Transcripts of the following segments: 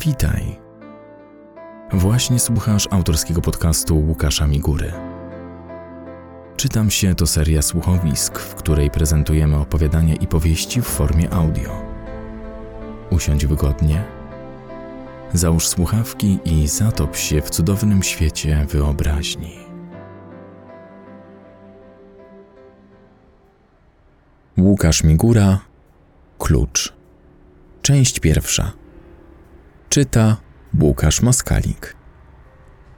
Witaj. Właśnie słuchasz autorskiego podcastu Łukasza Migury. Czytam się to seria słuchowisk, w której prezentujemy opowiadania i powieści w formie audio. Usiądź wygodnie, załóż słuchawki i zatop się w cudownym świecie wyobraźni. Łukasz Migura Klucz Część pierwsza Czyta Łukasz Moskalik.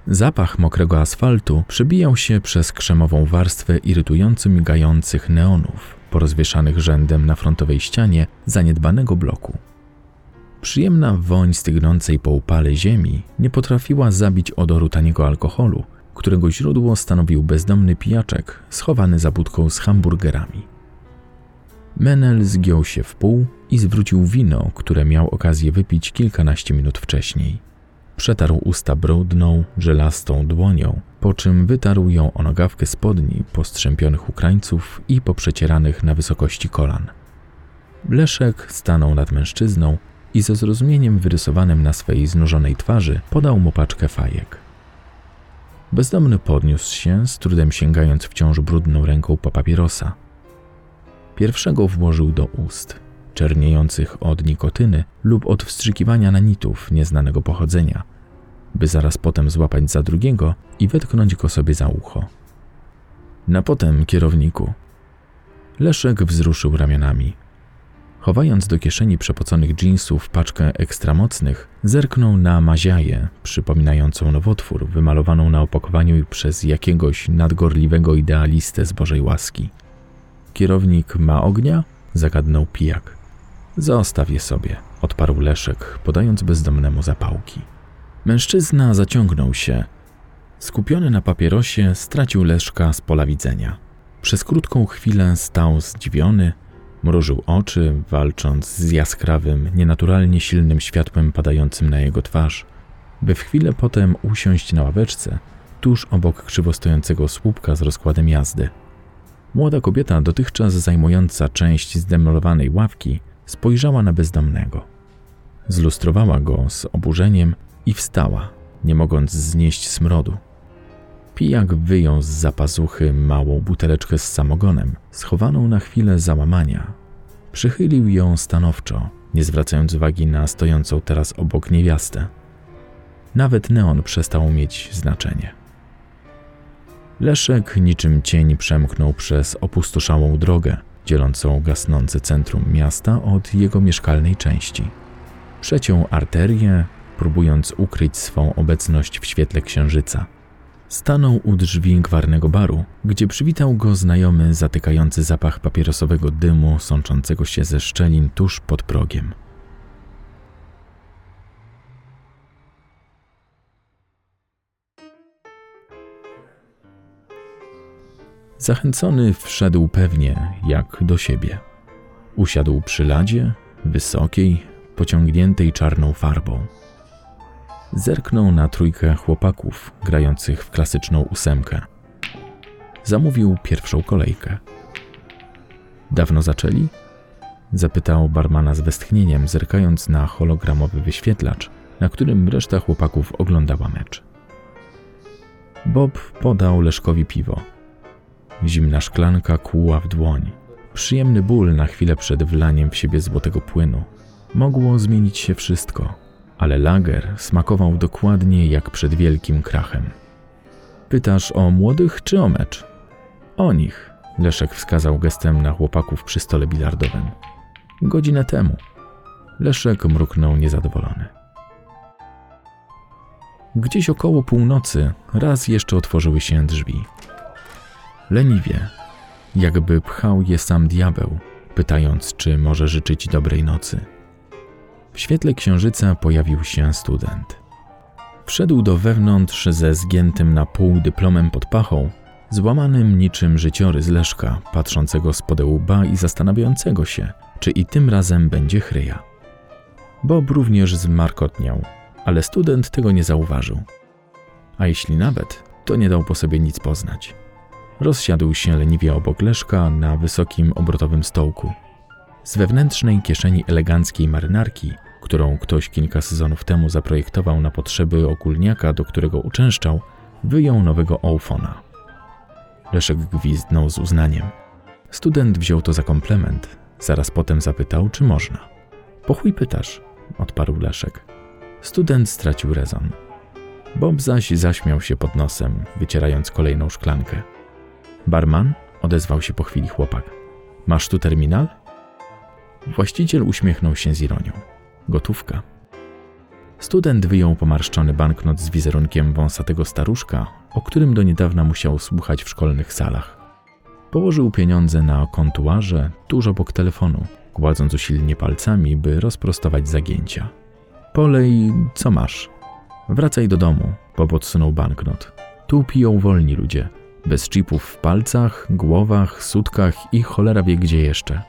Zapach mokrego asfaltu przebijał się przez krzemową warstwę irytująco migających neonów porozwieszanych rzędem na frontowej ścianie zaniedbanego bloku. Przyjemna woń stygnącej po upale ziemi nie potrafiła zabić odoru taniego alkoholu, którego źródło stanowił bezdomny pijaczek schowany za budką z hamburgerami. Menel zgiął się w pół i zwrócił wino, które miał okazję wypić kilkanaście minut wcześniej. Przetarł usta brudną, żelastą dłonią, po czym wytarł ją o nogawkę spodni postrzępionych Ukraińców i poprzecieranych na wysokości kolan. Leszek stanął nad mężczyzną i ze zrozumieniem wyrysowanym na swej znużonej twarzy podał mu paczkę fajek. Bezdomny podniósł się, z trudem sięgając wciąż brudną ręką po papierosa – Pierwszego włożył do ust, czerniejących od nikotyny lub od wstrzykiwania nanitów nieznanego pochodzenia, by zaraz potem złapać za drugiego i wetknąć go sobie za ucho. Na potem kierowniku. Leszek wzruszył ramionami. Chowając do kieszeni przepoconych dżinsów paczkę ekstramocnych, zerknął na maziaję, przypominającą nowotwór, wymalowaną na opakowaniu przez jakiegoś nadgorliwego idealistę z Bożej łaski. Kierownik ma ognia? zagadnął pijak. Zostaw je sobie, odparł Leszek, podając bezdomnemu zapałki. Mężczyzna zaciągnął się. Skupiony na papierosie, stracił Leszka z pola widzenia. Przez krótką chwilę stał zdziwiony, mrużył oczy, walcząc z jaskrawym, nienaturalnie silnym światłem padającym na jego twarz, by w chwilę potem usiąść na ławeczce, tuż obok krzywo stojącego słupka z rozkładem jazdy. Młoda kobieta, dotychczas zajmująca część zdemolowanej ławki, spojrzała na bezdomnego. Zlustrowała go z oburzeniem i wstała, nie mogąc znieść smrodu. Pijak wyjął z zapazuchy małą buteleczkę z samogonem, schowaną na chwilę załamania. Przychylił ją stanowczo, nie zwracając uwagi na stojącą teraz obok niewiastę. Nawet neon przestał mieć znaczenie. Leszek niczym cień przemknął przez opustoszałą drogę, dzielącą gasnące centrum miasta od jego mieszkalnej części. Przeciął arterię, próbując ukryć swą obecność w świetle księżyca. Stanął u drzwi gwarnego baru, gdzie przywitał go znajomy zatykający zapach papierosowego dymu sączącego się ze szczelin tuż pod progiem. Zachęcony wszedł pewnie jak do siebie. Usiadł przy ladzie, wysokiej, pociągniętej czarną farbą. Zerknął na trójkę chłopaków grających w klasyczną ósemkę. Zamówił pierwszą kolejkę. Dawno zaczęli? Zapytał barmana z westchnieniem, zerkając na hologramowy wyświetlacz, na którym reszta chłopaków oglądała mecz. Bob podał Leszkowi piwo – Zimna szklanka kłuła w dłoń. Przyjemny ból na chwilę przed wlaniem w siebie złotego płynu. Mogło zmienić się wszystko, ale lager smakował dokładnie jak przed wielkim krachem. Pytasz o młodych czy o mecz? O nich, Leszek wskazał gestem na chłopaków przy stole bilardowym. Godzinę temu. Leszek mruknął niezadowolony. Gdzieś około północy raz jeszcze otworzyły się drzwi leniwie, jakby pchał je sam diabeł, pytając, czy może życzyć dobrej nocy. W świetle księżyca pojawił się student. Wszedł do wewnątrz ze zgiętym na pół dyplomem pod pachą, złamanym niczym życiorys Leszka, patrzącego z łba i zastanawiającego się, czy i tym razem będzie chryja. Bob również zmarkotniał, ale student tego nie zauważył. A jeśli nawet, to nie dał po sobie nic poznać. Rozsiadł się leniwie obok Leszka na wysokim obrotowym stołku. Z wewnętrznej kieszeni eleganckiej marynarki, którą ktoś kilka sezonów temu zaprojektował na potrzeby okulniaka, do którego uczęszczał, wyjął nowego Oufona. Leszek gwizdnął z uznaniem. Student wziął to za komplement. Zaraz potem zapytał, czy można. Po chuj pytasz, odparł Leszek. Student stracił rezon. Bob zaś zaśmiał się pod nosem, wycierając kolejną szklankę. Barman? odezwał się po chwili chłopak. Masz tu terminal? Właściciel uśmiechnął się z ironią. Gotówka. Student wyjął pomarszczony banknot z wizerunkiem wąsatego staruszka, o którym do niedawna musiał słuchać w szkolnych salach. Położył pieniądze na kontuarze tuż obok telefonu, kładąc usilnie palcami, by rozprostować zagięcia. Polej, co masz? Wracaj do domu, Bob odsunął banknot. Tu piją wolni ludzie, bez chipów w palcach, głowach, sutkach i cholera wie gdzie jeszcze.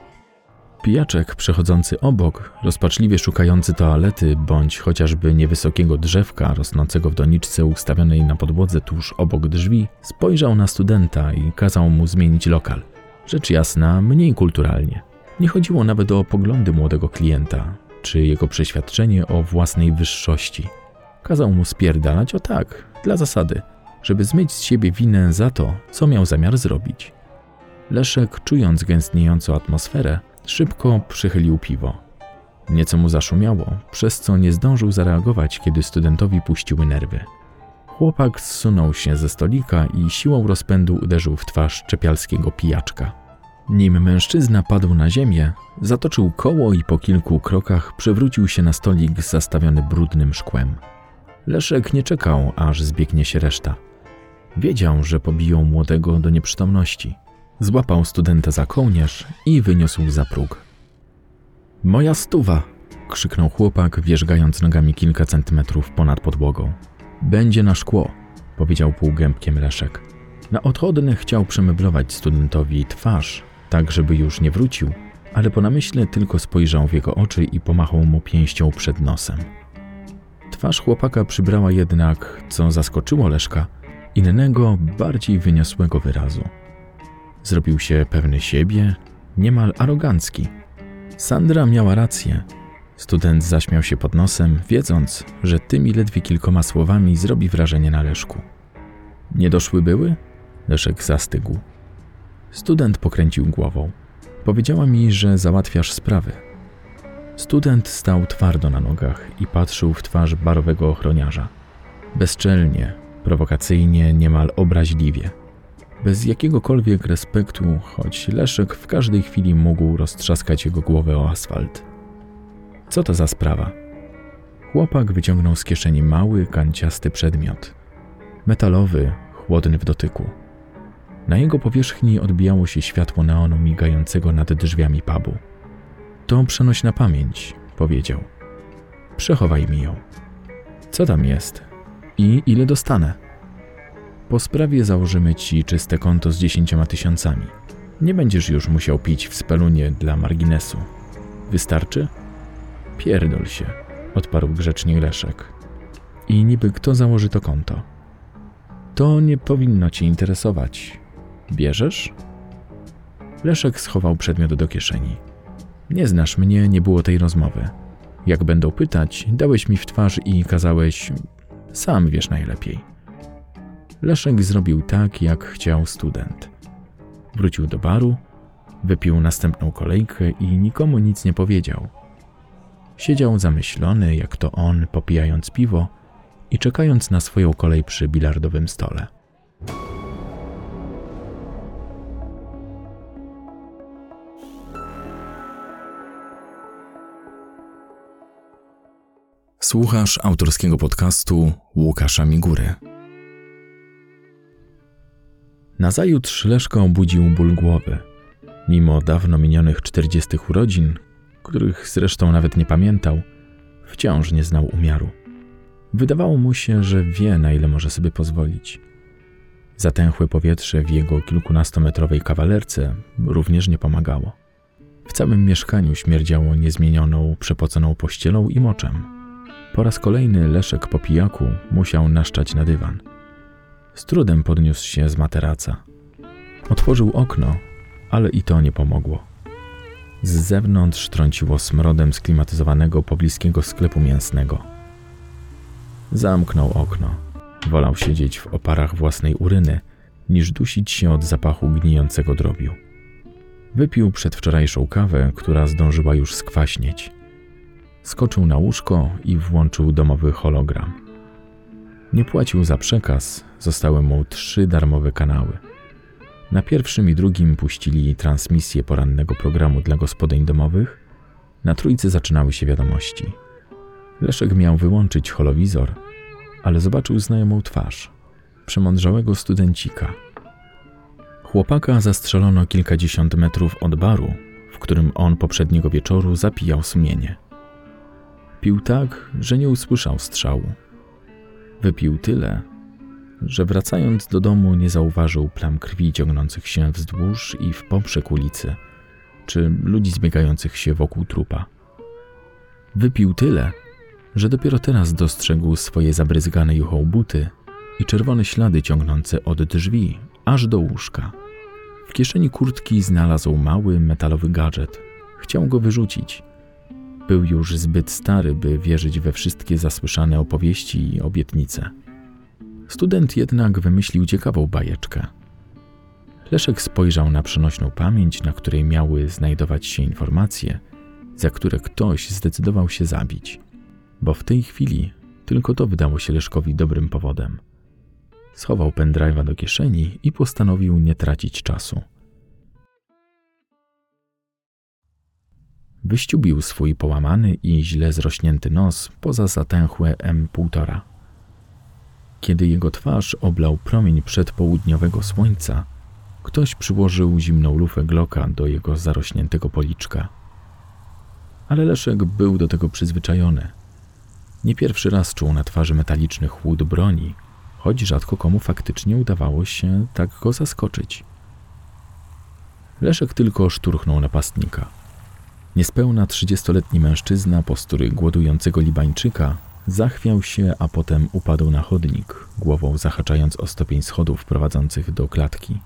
Pijaczek przechodzący obok, rozpaczliwie szukający toalety bądź chociażby niewysokiego drzewka rosnącego w doniczce ustawionej na podłodze tuż obok drzwi, spojrzał na studenta i kazał mu zmienić lokal. Rzecz jasna, mniej kulturalnie. Nie chodziło nawet o poglądy młodego klienta, czy jego przeświadczenie o własnej wyższości. Kazał mu spierdalać o tak, dla zasady, żeby zmyć z siebie winę za to, co miał zamiar zrobić. Leszek, czując gęstniejącą atmosferę, szybko przychylił piwo. Nieco mu zaszumiało, przez co nie zdążył zareagować, kiedy studentowi puściły nerwy. Chłopak zsunął się ze stolika i siłą rozpędu uderzył w twarz czepialskiego pijaczka. Nim mężczyzna padł na ziemię, zatoczył koło i po kilku krokach przewrócił się na stolik zastawiony brudnym szkłem. Leszek nie czekał, aż zbiegnie się reszta. Wiedział, że pobiją młodego do nieprzytomności. Złapał studenta za kołnierz i wyniósł za próg. Moja stuwa! krzyknął chłopak, wierzgając nogami kilka centymetrów ponad podłogą. Będzie na szkło, powiedział półgębkiem Leszek. Na odchodny chciał przemeblować studentowi twarz, tak żeby już nie wrócił, ale po namyśle tylko spojrzał w jego oczy i pomachał mu pięścią przed nosem. Twarz chłopaka przybrała jednak, co zaskoczyło Leszka, innego, bardziej wyniosłego wyrazu. Zrobił się pewny siebie, niemal arogancki. Sandra miała rację. Student zaśmiał się pod nosem, wiedząc, że tymi ledwie kilkoma słowami zrobi wrażenie na Leszku. Nie doszły były? Leszek zastygł. Student pokręcił głową. Powiedziała mi, że załatwiasz sprawy. Student stał twardo na nogach i patrzył w twarz barowego ochroniarza. Bezczelnie, prowokacyjnie, niemal obraźliwie. Bez jakiegokolwiek respektu, choć Leszek w każdej chwili mógł roztrzaskać jego głowę o asfalt. Co to za sprawa? Chłopak wyciągnął z kieszeni mały, kanciasty przedmiot. Metalowy, chłodny w dotyku. Na jego powierzchni odbijało się światło neonu migającego nad drzwiami pubu. To przenośna pamięć, powiedział. Przechowaj mi ją. Co tam jest? I ile dostanę? Po sprawie założymy ci czyste konto z dziesięcioma tysiącami. Nie będziesz już musiał pić w spelunie dla marginesu. Wystarczy? Pierdol się, odparł grzecznie Leszek. I niby kto założy to konto? To nie powinno ci interesować. Bierzesz? Leszek schował przedmiot do kieszeni. Nie znasz mnie, nie było tej rozmowy. Jak będą pytać, dałeś mi w twarz i kazałeś. Sam wiesz najlepiej. Leszek zrobił tak, jak chciał student. Wrócił do baru, wypił następną kolejkę i nikomu nic nie powiedział. Siedział zamyślony, jak to on, popijając piwo i czekając na swoją kolej przy bilardowym stole. Słuchasz autorskiego podcastu Łukasza Migury. Nazajutrz Leszka obudził ból głowy. Mimo dawno minionych czterdziestych urodzin, których zresztą nawet nie pamiętał, wciąż nie znał umiaru. Wydawało mu się, że wie, na ile może sobie pozwolić. Zatęchłe powietrze w jego kilkunastometrowej kawalerce również nie pomagało. W całym mieszkaniu śmierdziało niezmienioną, przepoconą pościelą i moczem. Po raz kolejny Leszek po pijaku musiał naszczać na dywan. Z trudem podniósł się z materaca. Otworzył okno, ale i to nie pomogło. Z zewnątrz trąciło smrodem sklimatyzowanego pobliskiego sklepu mięsnego. Zamknął okno. Wolał siedzieć w oparach własnej uryny, niż dusić się od zapachu gnijącego drobiu. Wypił przedwczorajszą kawę, która zdążyła już skwaśnieć. Skoczył na łóżko i włączył domowy hologram. Nie płacił za przekaz, zostały mu trzy darmowe kanały. Na pierwszym i drugim puścili transmisję porannego programu dla gospodyń domowych, na trójce zaczynały się wiadomości. Leszek miał wyłączyć holowizor, ale zobaczył znajomą twarz przemądrzałego studencika. Chłopaka zastrzelono kilkadziesiąt metrów od baru, w którym on poprzedniego wieczoru zapijał sumienie. Pił tak, że nie usłyszał strzału. Wypił tyle, że wracając do domu nie zauważył plam krwi ciągnących się wzdłuż i w poprzek ulicy, czy ludzi zbiegających się wokół trupa. Wypił tyle, że dopiero teraz dostrzegł swoje zabryzgane juchą buty i czerwone ślady ciągnące od drzwi aż do łóżka. W kieszeni kurtki znalazł mały metalowy gadżet. Chciał go wyrzucić. Był już zbyt stary, by wierzyć we wszystkie zasłyszane opowieści i obietnice. Student jednak wymyślił ciekawą bajeczkę. Leszek spojrzał na przenośną pamięć, na której miały znajdować się informacje, za które ktoś zdecydował się zabić. Bo w tej chwili tylko to wydało się Leszkowi dobrym powodem. Schował pendrive'a do kieszeni i postanowił nie tracić czasu. Wyściubił swój połamany i źle zrośnięty nos poza zatęchłe M1,5. Kiedy jego twarz oblał promień przedpołudniowego słońca, ktoś przyłożył zimną lufę Glocka do jego zarośniętego policzka. Ale Leszek był do tego przyzwyczajony. Nie pierwszy raz czuł na twarzy metaliczny chłód broni, choć rzadko komu faktycznie udawało się tak go zaskoczyć. Leszek tylko szturchnął napastnika. Niespełna trzydziestoletni mężczyzna postury głodującego Libańczyka zachwiał się, a potem upadł na chodnik, głową zahaczając o stopień schodów prowadzących do klatki.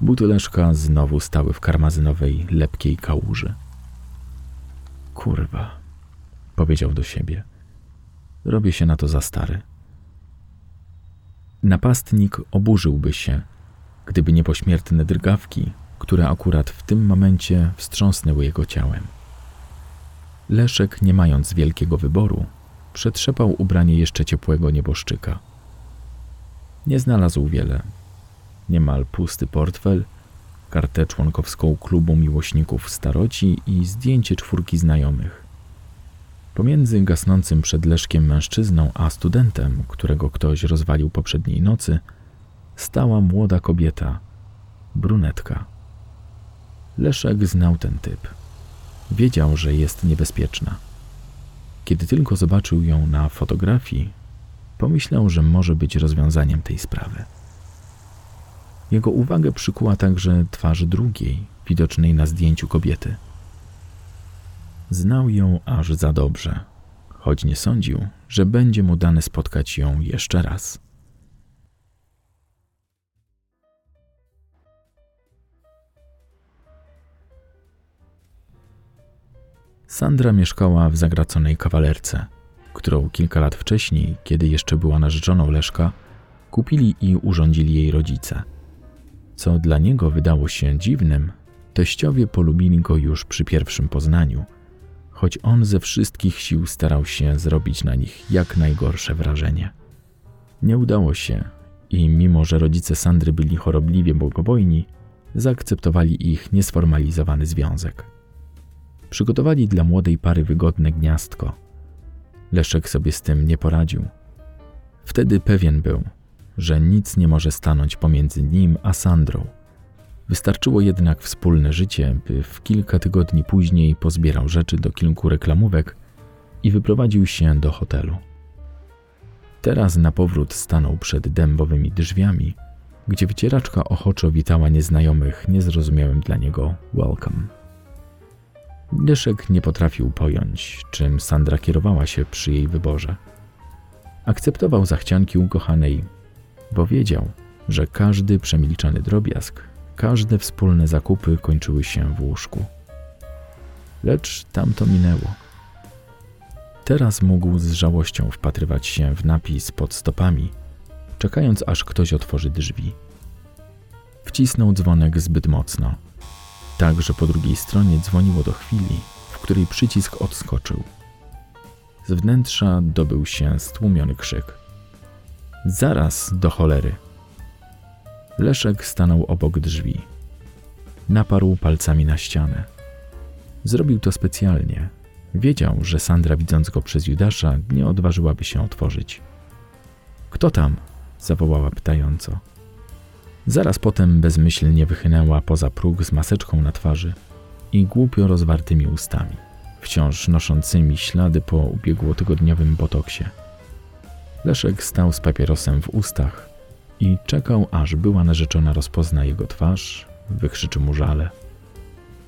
Buty Leszka znowu stały w karmazynowej, lepkiej kałuży. Kurwa, powiedział do siebie. Robię się na to za stary. Napastnik oburzyłby się, gdyby nie pośmiertne drgawki, które akurat w tym momencie wstrząsnęły jego ciałem. Leszek, nie mając wielkiego wyboru, przetrzepał ubranie jeszcze ciepłego nieboszczyka. Nie znalazł wiele. Niemal pusty portfel, kartę członkowską klubu miłośników staroci i zdjęcie czwórki znajomych. Pomiędzy gasnącym przed Leszkiem mężczyzną a studentem, którego ktoś rozwalił poprzedniej nocy, stała młoda kobieta, brunetka. Leszek znał ten typ. Wiedział, że jest niebezpieczna. Kiedy tylko zobaczył ją na fotografii, pomyślał, że może być rozwiązaniem tej sprawy. Jego uwagę przykuła także twarz drugiej, widocznej na zdjęciu kobiety – Znał ją aż za dobrze, choć nie sądził, że będzie mu dane spotkać ją jeszcze raz. Sandra mieszkała w zagraconej kawalerce, którą kilka lat wcześniej, kiedy jeszcze była narzeczoną Leszka, kupili i urządzili jej rodzice. Co dla niego wydało się dziwnym, teściowie polubili go już przy pierwszym poznaniu – choć on ze wszystkich sił starał się zrobić na nich jak najgorsze wrażenie. Nie udało się i mimo, że rodzice Sandry byli chorobliwie bogobojni, zaakceptowali ich niesformalizowany związek. Przygotowali dla młodej pary wygodne gniazdko. Leszek sobie z tym nie poradził. Wtedy pewien był, że nic nie może stanąć pomiędzy nim a Sandrą – Wystarczyło jednak wspólne życie, by w kilka tygodni później pozbierał rzeczy do kilku reklamówek i wyprowadził się do hotelu. Teraz na powrót stanął przed dębowymi drzwiami, gdzie wycieraczka ochoczo witała nieznajomych niezrozumiałym dla niego welcome. Leszek nie potrafił pojąć, czym Sandra kierowała się przy jej wyborze. Akceptował zachcianki ukochanej, bo wiedział, że każdy przemilczany drobiazg Każde wspólne zakupy kończyły się w łóżku. lecz tamto minęło. Teraz mógł z żałością wpatrywać się w napis pod stopami, czekając aż ktoś otworzy drzwi. Wcisnął dzwonek zbyt mocno, tak że po drugiej stronie dzwoniło do chwili, w której przycisk odskoczył. Z wnętrza dobył się stłumiony krzyk. Zaraz do cholery! Leszek stanął obok drzwi. Naparł palcami na ścianę. Zrobił to specjalnie. Wiedział, że Sandra, widząc go przez Judasza, nie odważyłaby się otworzyć. Kto tam? zawołała pytająco. Zaraz potem bezmyślnie wychynęła poza próg z maseczką na twarzy i głupio rozwartymi ustami, wciąż noszącymi ślady po ubiegłotygodniowym botoksie. Leszek stał z papierosem w ustach i czekał, aż była narzeczona rozpozna jego twarz, wykrzyczy mu żale.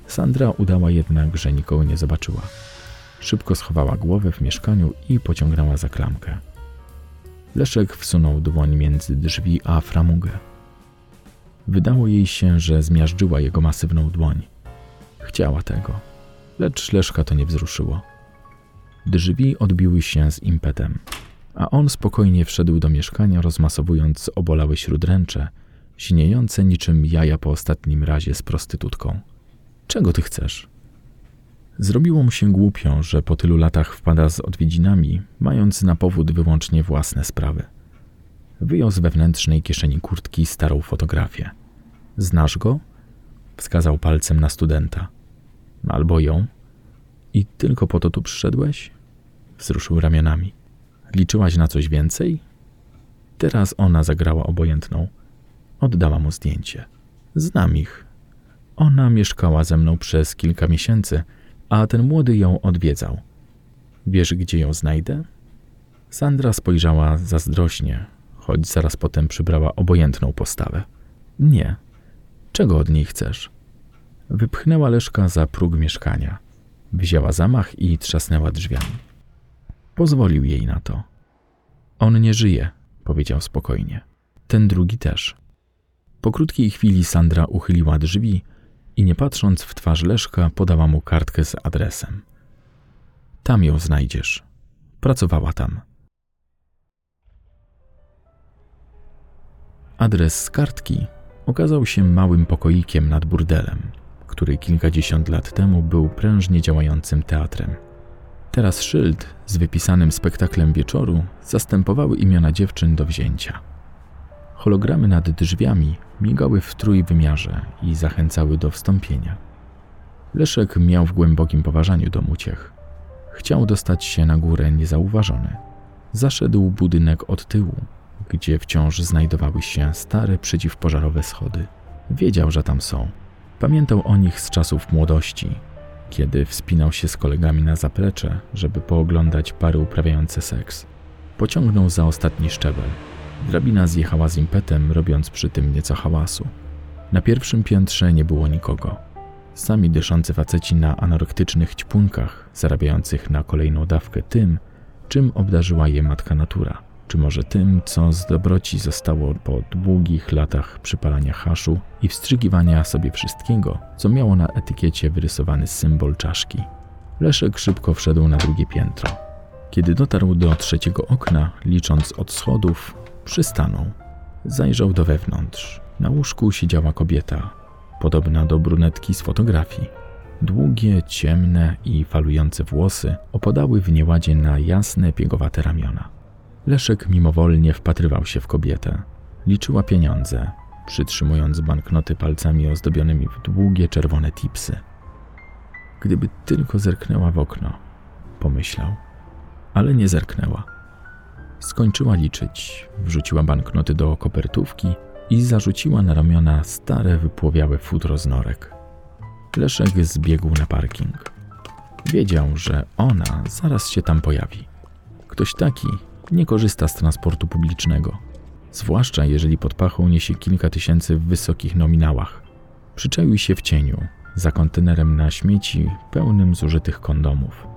Sandra udała jednak, że nikogo nie zobaczyła. Szybko schowała głowę w mieszkaniu i pociągnęła za klamkę. Leszek wsunął dłoń między drzwi a framugę. Wydało jej się, że zmiażdżyła jego masywną dłoń. Chciała tego, lecz Leszka to nie wzruszyło. Drzwi odbiły się z impetem, a on spokojnie wszedł do mieszkania, rozmasowując obolałe śródręcze, siniejące niczym jaja po ostatnim razie z prostytutką. Czego ty chcesz? Zrobiło mu się głupio, że po tylu latach wpada z odwiedzinami, mając na powód wyłącznie własne sprawy. Wyjął z wewnętrznej kieszeni kurtki starą fotografię. Znasz go? Wskazał palcem na studenta. Albo ją. I tylko po to tu przyszedłeś? Wzruszył ramionami. Liczyłaś na coś więcej? Teraz ona zagrała obojętną. Oddała mu zdjęcie. Znam ich. Ona mieszkała ze mną przez kilka miesięcy, a ten młody ją odwiedzał. Wiesz, gdzie ją znajdę? Sandra spojrzała zazdrośnie, choć zaraz potem przybrała obojętną postawę. Nie. Czego od niej chcesz? Wypchnęła Leszka za próg mieszkania. Wzięła zamach i trzasnęła drzwiami. Pozwolił jej na to. On nie żyje, powiedział spokojnie. Ten drugi też. Po krótkiej chwili Sandra uchyliła drzwi i nie patrząc w twarz Leszka, podała mu kartkę z adresem. Tam ją znajdziesz. Pracowała tam. Adres z kartki okazał się małym pokoikiem nad burdelem, który kilkadziesiąt lat temu był prężnie działającym teatrem. Teraz szyld z wypisanym spektaklem wieczoru zastępowały imiona dziewczyn do wzięcia. Hologramy nad drzwiami migały w trójwymiarze i zachęcały do wstąpienia. Leszek miał w głębokim poważaniu dom uciech. Chciał dostać się na górę niezauważony. Zaszedł budynek od tyłu, gdzie wciąż znajdowały się stare przeciwpożarowe schody. Wiedział, że tam są. Pamiętał o nich z czasów młodości, kiedy wspinał się z kolegami na zaplecze, żeby pooglądać pary uprawiające seks. Pociągnął za ostatni szczebel. Drabina zjechała z impetem, robiąc przy tym nieco hałasu. Na pierwszym piętrze nie było nikogo. Sami dyszący faceci na anorektycznych ćpunkach, zarabiających na kolejną dawkę tym, czym obdarzyła je matka natura – czy może tym, co z dobroci zostało po długich latach przypalania haszu i wstrzygiwania sobie wszystkiego, co miało na etykiecie wyrysowany symbol czaszki. Leszek szybko wszedł na drugie piętro. Kiedy dotarł do trzeciego okna, licząc od schodów, przystanął. Zajrzał do wewnątrz. Na łóżku siedziała kobieta, podobna do brunetki z fotografii. Długie, ciemne i falujące włosy opadały w nieładzie na jasne, piegowate ramiona. Leszek mimowolnie wpatrywał się w kobietę. Liczyła pieniądze, przytrzymując banknoty palcami ozdobionymi w długie czerwone tipsy. Gdyby tylko zerknęła w okno, pomyślał, ale nie zerknęła. Skończyła liczyć, wrzuciła banknoty do kopertówki i zarzuciła na ramiona stare, wypłowiałe futro z norek. Leszek zbiegł na parking. Wiedział, że ona zaraz się tam pojawi. Ktoś taki, nie korzysta z transportu publicznego, zwłaszcza jeżeli pod pachą niesie kilka tysięcy w wysokich nominałach. Przyczaił się w cieniu, za kontenerem na śmieci pełnym zużytych kondomów.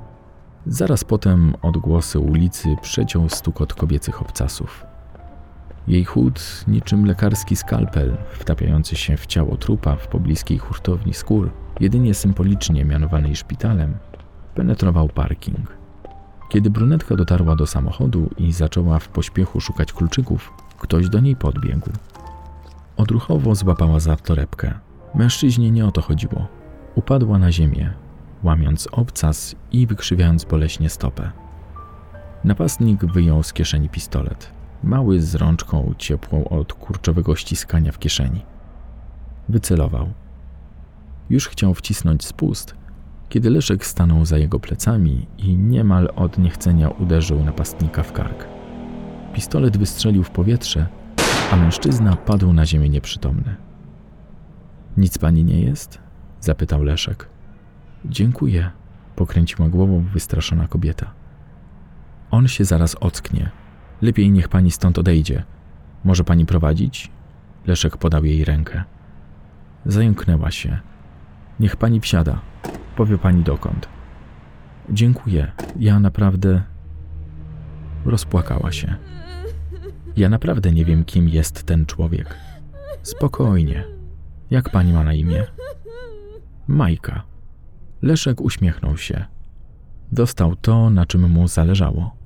Zaraz potem odgłosy ulicy przeciął stukot kobiecych obcasów. Jej chód, niczym lekarski skalpel, wtapiający się w ciało trupa w pobliskiej hurtowni skór, jedynie symbolicznie mianowanej szpitalem, penetrował parking. Kiedy brunetka dotarła do samochodu i zaczęła w pośpiechu szukać kluczyków, ktoś do niej podbiegł. Odruchowo złapała za torebkę. Mężczyźnie nie o to chodziło. Upadła na ziemię, łamiąc obcas i wykrzywiając boleśnie stopę. Napastnik wyjął z kieszeni pistolet. Mały z rączką ciepłą od kurczowego ściskania w kieszeni. Wycelował. Już chciał wcisnąć spust, kiedy Leszek stanął za jego plecami i niemal od niechcenia uderzył napastnika w kark. Pistolet wystrzelił w powietrze, a mężczyzna padł na ziemię nieprzytomny. Nic pani nie jest? zapytał Leszek. Dziękuję, pokręciła głową wystraszona kobieta. On się zaraz ocknie. Lepiej niech pani stąd odejdzie. Może pani prowadzić? Leszek podał jej rękę. Zająknęła się. Niech pani wsiada. Powie pani dokąd. Dziękuję. Ja naprawdę. Rozpłakała się. Ja naprawdę nie wiem, kim jest ten człowiek. Spokojnie. Jak pani ma na imię? Majka. Leszek uśmiechnął się. Dostał to, na czym mu zależało.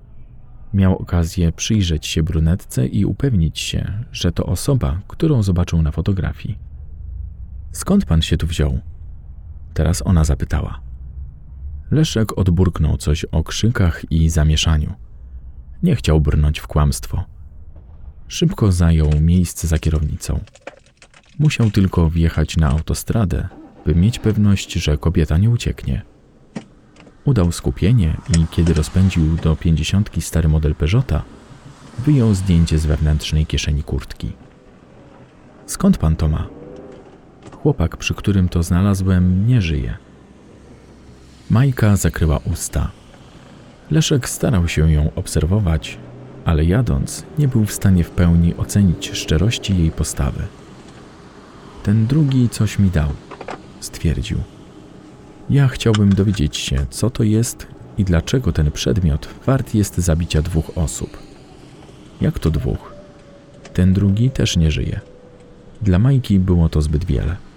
Miał okazję przyjrzeć się brunetce i upewnić się, że to osoba, którą zobaczył na fotografii. Skąd pan się tu wziął? Teraz ona zapytała. Leszek odburknął coś o krzykach i zamieszaniu. Nie chciał brnąć w kłamstwo. Szybko zajął miejsce za kierownicą. Musiał tylko wjechać na autostradę, by mieć pewność, że kobieta nie ucieknie. Udał skupienie i kiedy rozpędził do pięćdziesiątki stary model Peugeota, wyjął zdjęcie z wewnętrznej kieszeni kurtki. Skąd pan to ma? Chłopak, przy którym to znalazłem, nie żyje. Majka zakryła usta. Leszek starał się ją obserwować, ale jadąc, nie był w stanie w pełni ocenić szczerości jej postawy. Ten drugi coś mi dał, stwierdził. Ja chciałbym dowiedzieć się, co to jest i dlaczego ten przedmiot wart jest zabicia dwóch osób. Jak to dwóch? Ten drugi też nie żyje. Dla Majki było to zbyt wiele.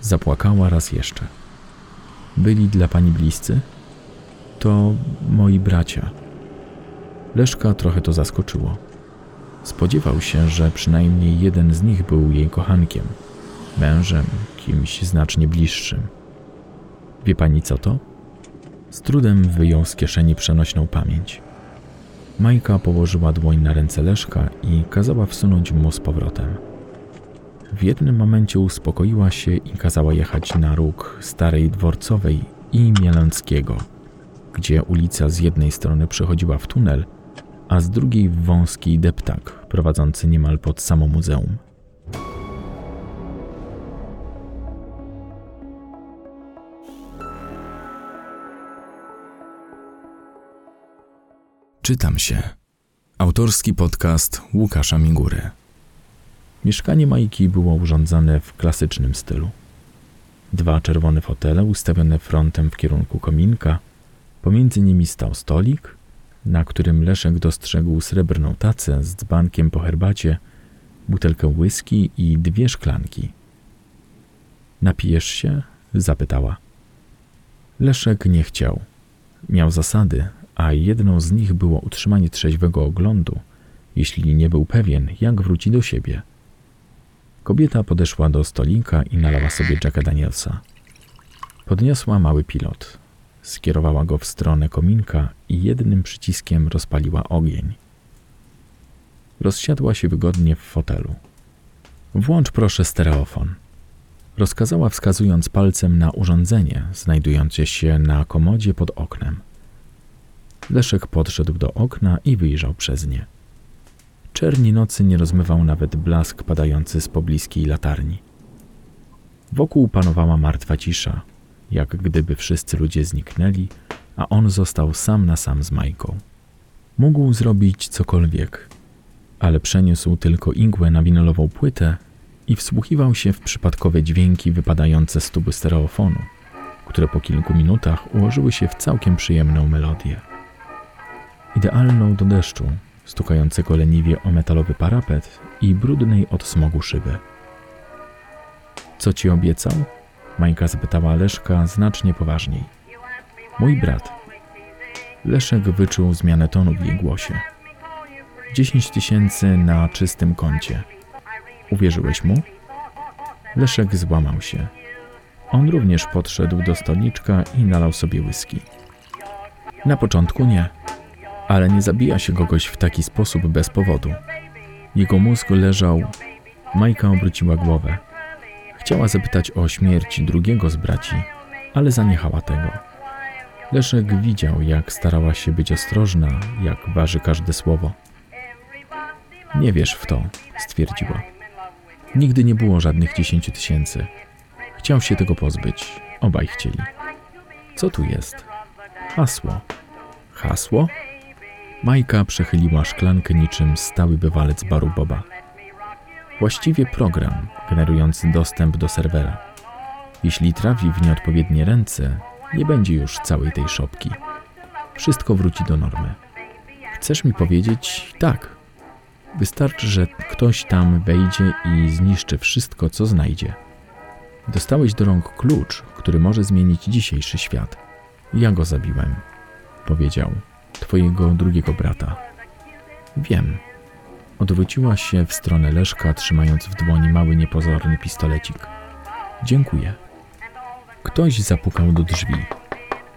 Zapłakała raz jeszcze. Byli dla pani bliscy? To moi bracia. Leszka trochę to zaskoczyło. Spodziewał się, że przynajmniej jeden z nich był jej kochankiem, mężem, kimś znacznie bliższym. Wie pani co to? Z trudem wyjął z kieszeni przenośną pamięć. Majka położyła dłoń na ręce Leszka i kazała wsunąć mu z powrotem. W jednym momencie uspokoiła się i kazała jechać na róg Starej Dworcowej i Mielęckiego, gdzie ulica z jednej strony przechodziła w tunel, a z drugiej w wąski deptak prowadzący niemal pod samo muzeum. Czytam się. Autorski podcast Łukasza Migury. Mieszkanie Majki było urządzone w klasycznym stylu. Dwa czerwone fotele ustawione frontem w kierunku kominka, pomiędzy nimi stał stolik, na którym Leszek dostrzegł srebrną tacę z dzbankiem po herbacie, butelkę whisky i dwie szklanki. Napijesz się? zapytała. Leszek nie chciał. Miał zasady, a jedną z nich było utrzymanie trzeźwego oglądu, jeśli nie był pewien, jak wróci do siebie. Kobieta podeszła do stolika i nalała sobie Jacka Danielsa. Podniosła mały pilot. Skierowała go w stronę kominka i jednym przyciskiem rozpaliła ogień. Rozsiadła się wygodnie w fotelu. Włącz proszę stereofon. Rozkazała wskazując palcem na urządzenie znajdujące się na komodzie pod oknem. Leszek podszedł do okna i wyjrzał przez nie. Czerni nocy nie rozmywał nawet blask padający z pobliskiej latarni. Wokół panowała martwa cisza, jak gdyby wszyscy ludzie zniknęli, a on został sam na sam z Majką. Mógł zrobić cokolwiek, ale przeniósł tylko igłę na winylową płytę i wsłuchiwał się w przypadkowe dźwięki wypadające z tuby stereofonu, które po kilku minutach ułożyły się w całkiem przyjemną melodię. Idealną do deszczu, stukającego leniwie o metalowy parapet i brudnej od smogu szyby. Co ci obiecał? Majka zapytała Leszka znacznie poważniej. Mój brat. Leszek wyczuł zmianę tonu w jej głosie. Dziesięć tysięcy na czystym koncie. Uwierzyłeś mu? Leszek złamał się. On również podszedł do stolniczka i nalał sobie whisky. Na początku nie, ale nie zabija się kogoś w taki sposób bez powodu. Jego mózg leżał. Majka obróciła głowę. Chciała zapytać o śmierć drugiego z braci, ale zaniechała tego. Leszek widział, jak starała się być ostrożna, jak waży każde słowo. Nie wiesz w to, stwierdziła. Nigdy nie było żadnych dziesięciu tysięcy. Chciał się tego pozbyć. Obaj chcieli. Co tu jest? Hasło. Hasło? Majka przechyliła szklankę niczym stały bywalec baru Boba. Właściwie program generujący dostęp do serwera. Jeśli trafi w nieodpowiednie ręce, nie będzie już całej tej szopki. Wszystko wróci do normy. Chcesz mi powiedzieć tak? Wystarczy, że ktoś tam wejdzie i zniszczy wszystko, co znajdzie. Dostałeś do rąk klucz, który może zmienić dzisiejszy świat. Ja go zabiłem, powiedział twojego drugiego brata. Wiem. Odwróciła się w stronę Leszka, trzymając w dłoni mały, niepozorny pistolecik. Dziękuję. Ktoś zapukał do drzwi.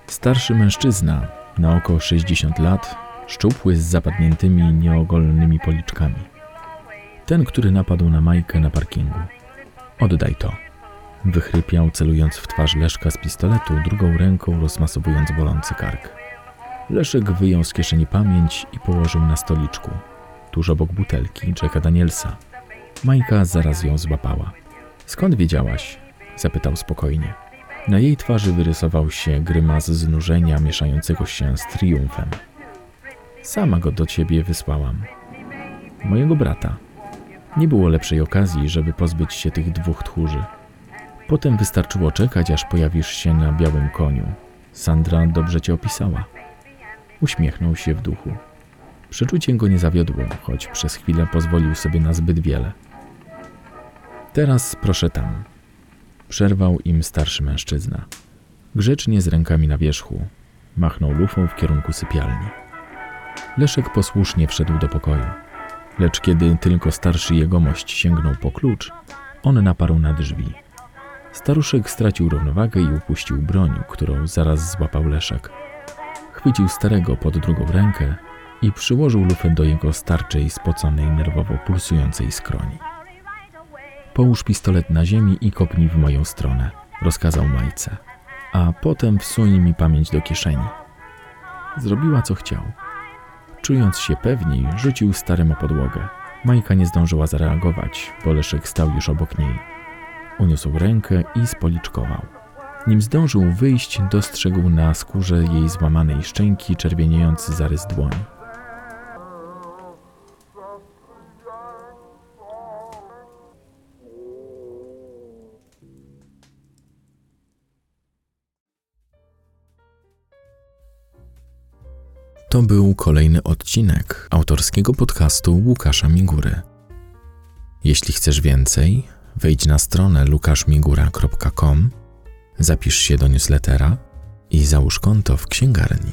Starszy mężczyzna, na około 60 lat, szczupły z zapadniętymi, nieogolnymi policzkami. Ten, który napadł na Majkę na parkingu. Oddaj to. Wychrypiał, celując w twarz Leszka z pistoletu, drugą ręką rozmasowując bolący kark. Leszek wyjął z kieszeni pamięć i położył na stoliczku, tuż obok butelki Jacka Danielsa. Majka zaraz ją złapała. Skąd wiedziałaś? zapytał spokojnie. Na jej twarzy wyrysował się grymas znużenia mieszającego się z triumfem. Sama go do ciebie wysłałam. Mojego brata. Nie było lepszej okazji, żeby pozbyć się tych dwóch tchórzy. Potem wystarczyło czekać, aż pojawisz się na białym koniu. Sandra dobrze cię opisała. Uśmiechnął się w duchu. Przeczucie go nie zawiodło, choć przez chwilę pozwolił sobie na zbyt wiele. Teraz proszę tam. Przerwał im starszy mężczyzna. Grzecznie z rękami na wierzchu, machnął lufą w kierunku sypialni. Leszek posłusznie wszedł do pokoju. Lecz kiedy tylko starszy jegomość sięgnął po klucz, on naparł na drzwi. Staruszek stracił równowagę i upuścił broń, którą zaraz złapał Leszek. Chwycił starego pod drugą rękę i przyłożył lufę do jego starczej, spoconej, nerwowo pulsującej skroni. Połóż pistolet na ziemi i kopnij w moją stronę, rozkazał Majce, a potem wsuń mi pamięć do kieszeni. Zrobiła co chciał. Czując się pewniej, rzucił starym o podłogę. Majka nie zdążyła zareagować, bo Leszek stał już obok niej. Uniósł rękę i spoliczkował. Nim zdążył wyjść, dostrzegł na skórze jej złamanej szczęki czerwieniejący zarys dłoni. To był kolejny odcinek autorskiego podcastu Łukasza Migury. Jeśli chcesz więcej, wejdź na stronę lukaszmigura.com Zapisz się do newslettera i załóż konto w księgarni.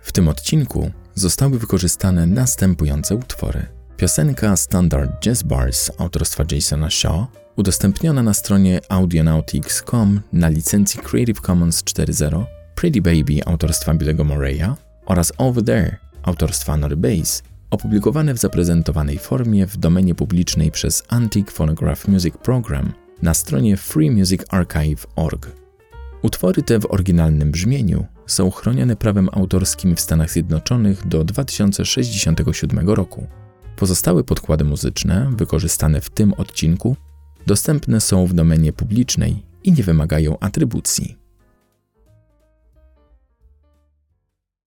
W tym odcinku zostały wykorzystane następujące utwory. Piosenka Standard Jazz Bars autorstwa Jasona Shaw, udostępniona na stronie audionautics.com na licencji Creative Commons 4.0, Pretty Baby autorstwa Billego Moreya oraz Over There autorstwa Nory Bass, opublikowane w zaprezentowanej formie w domenie publicznej przez Antique Phonograph Music Program na stronie freemusicarchive.org. Utwory te w oryginalnym brzmieniu są chronione prawem autorskim w Stanach Zjednoczonych do 2067 roku. Pozostałe podkłady muzyczne, wykorzystane w tym odcinku, dostępne są w domenie publicznej i nie wymagają atrybucji.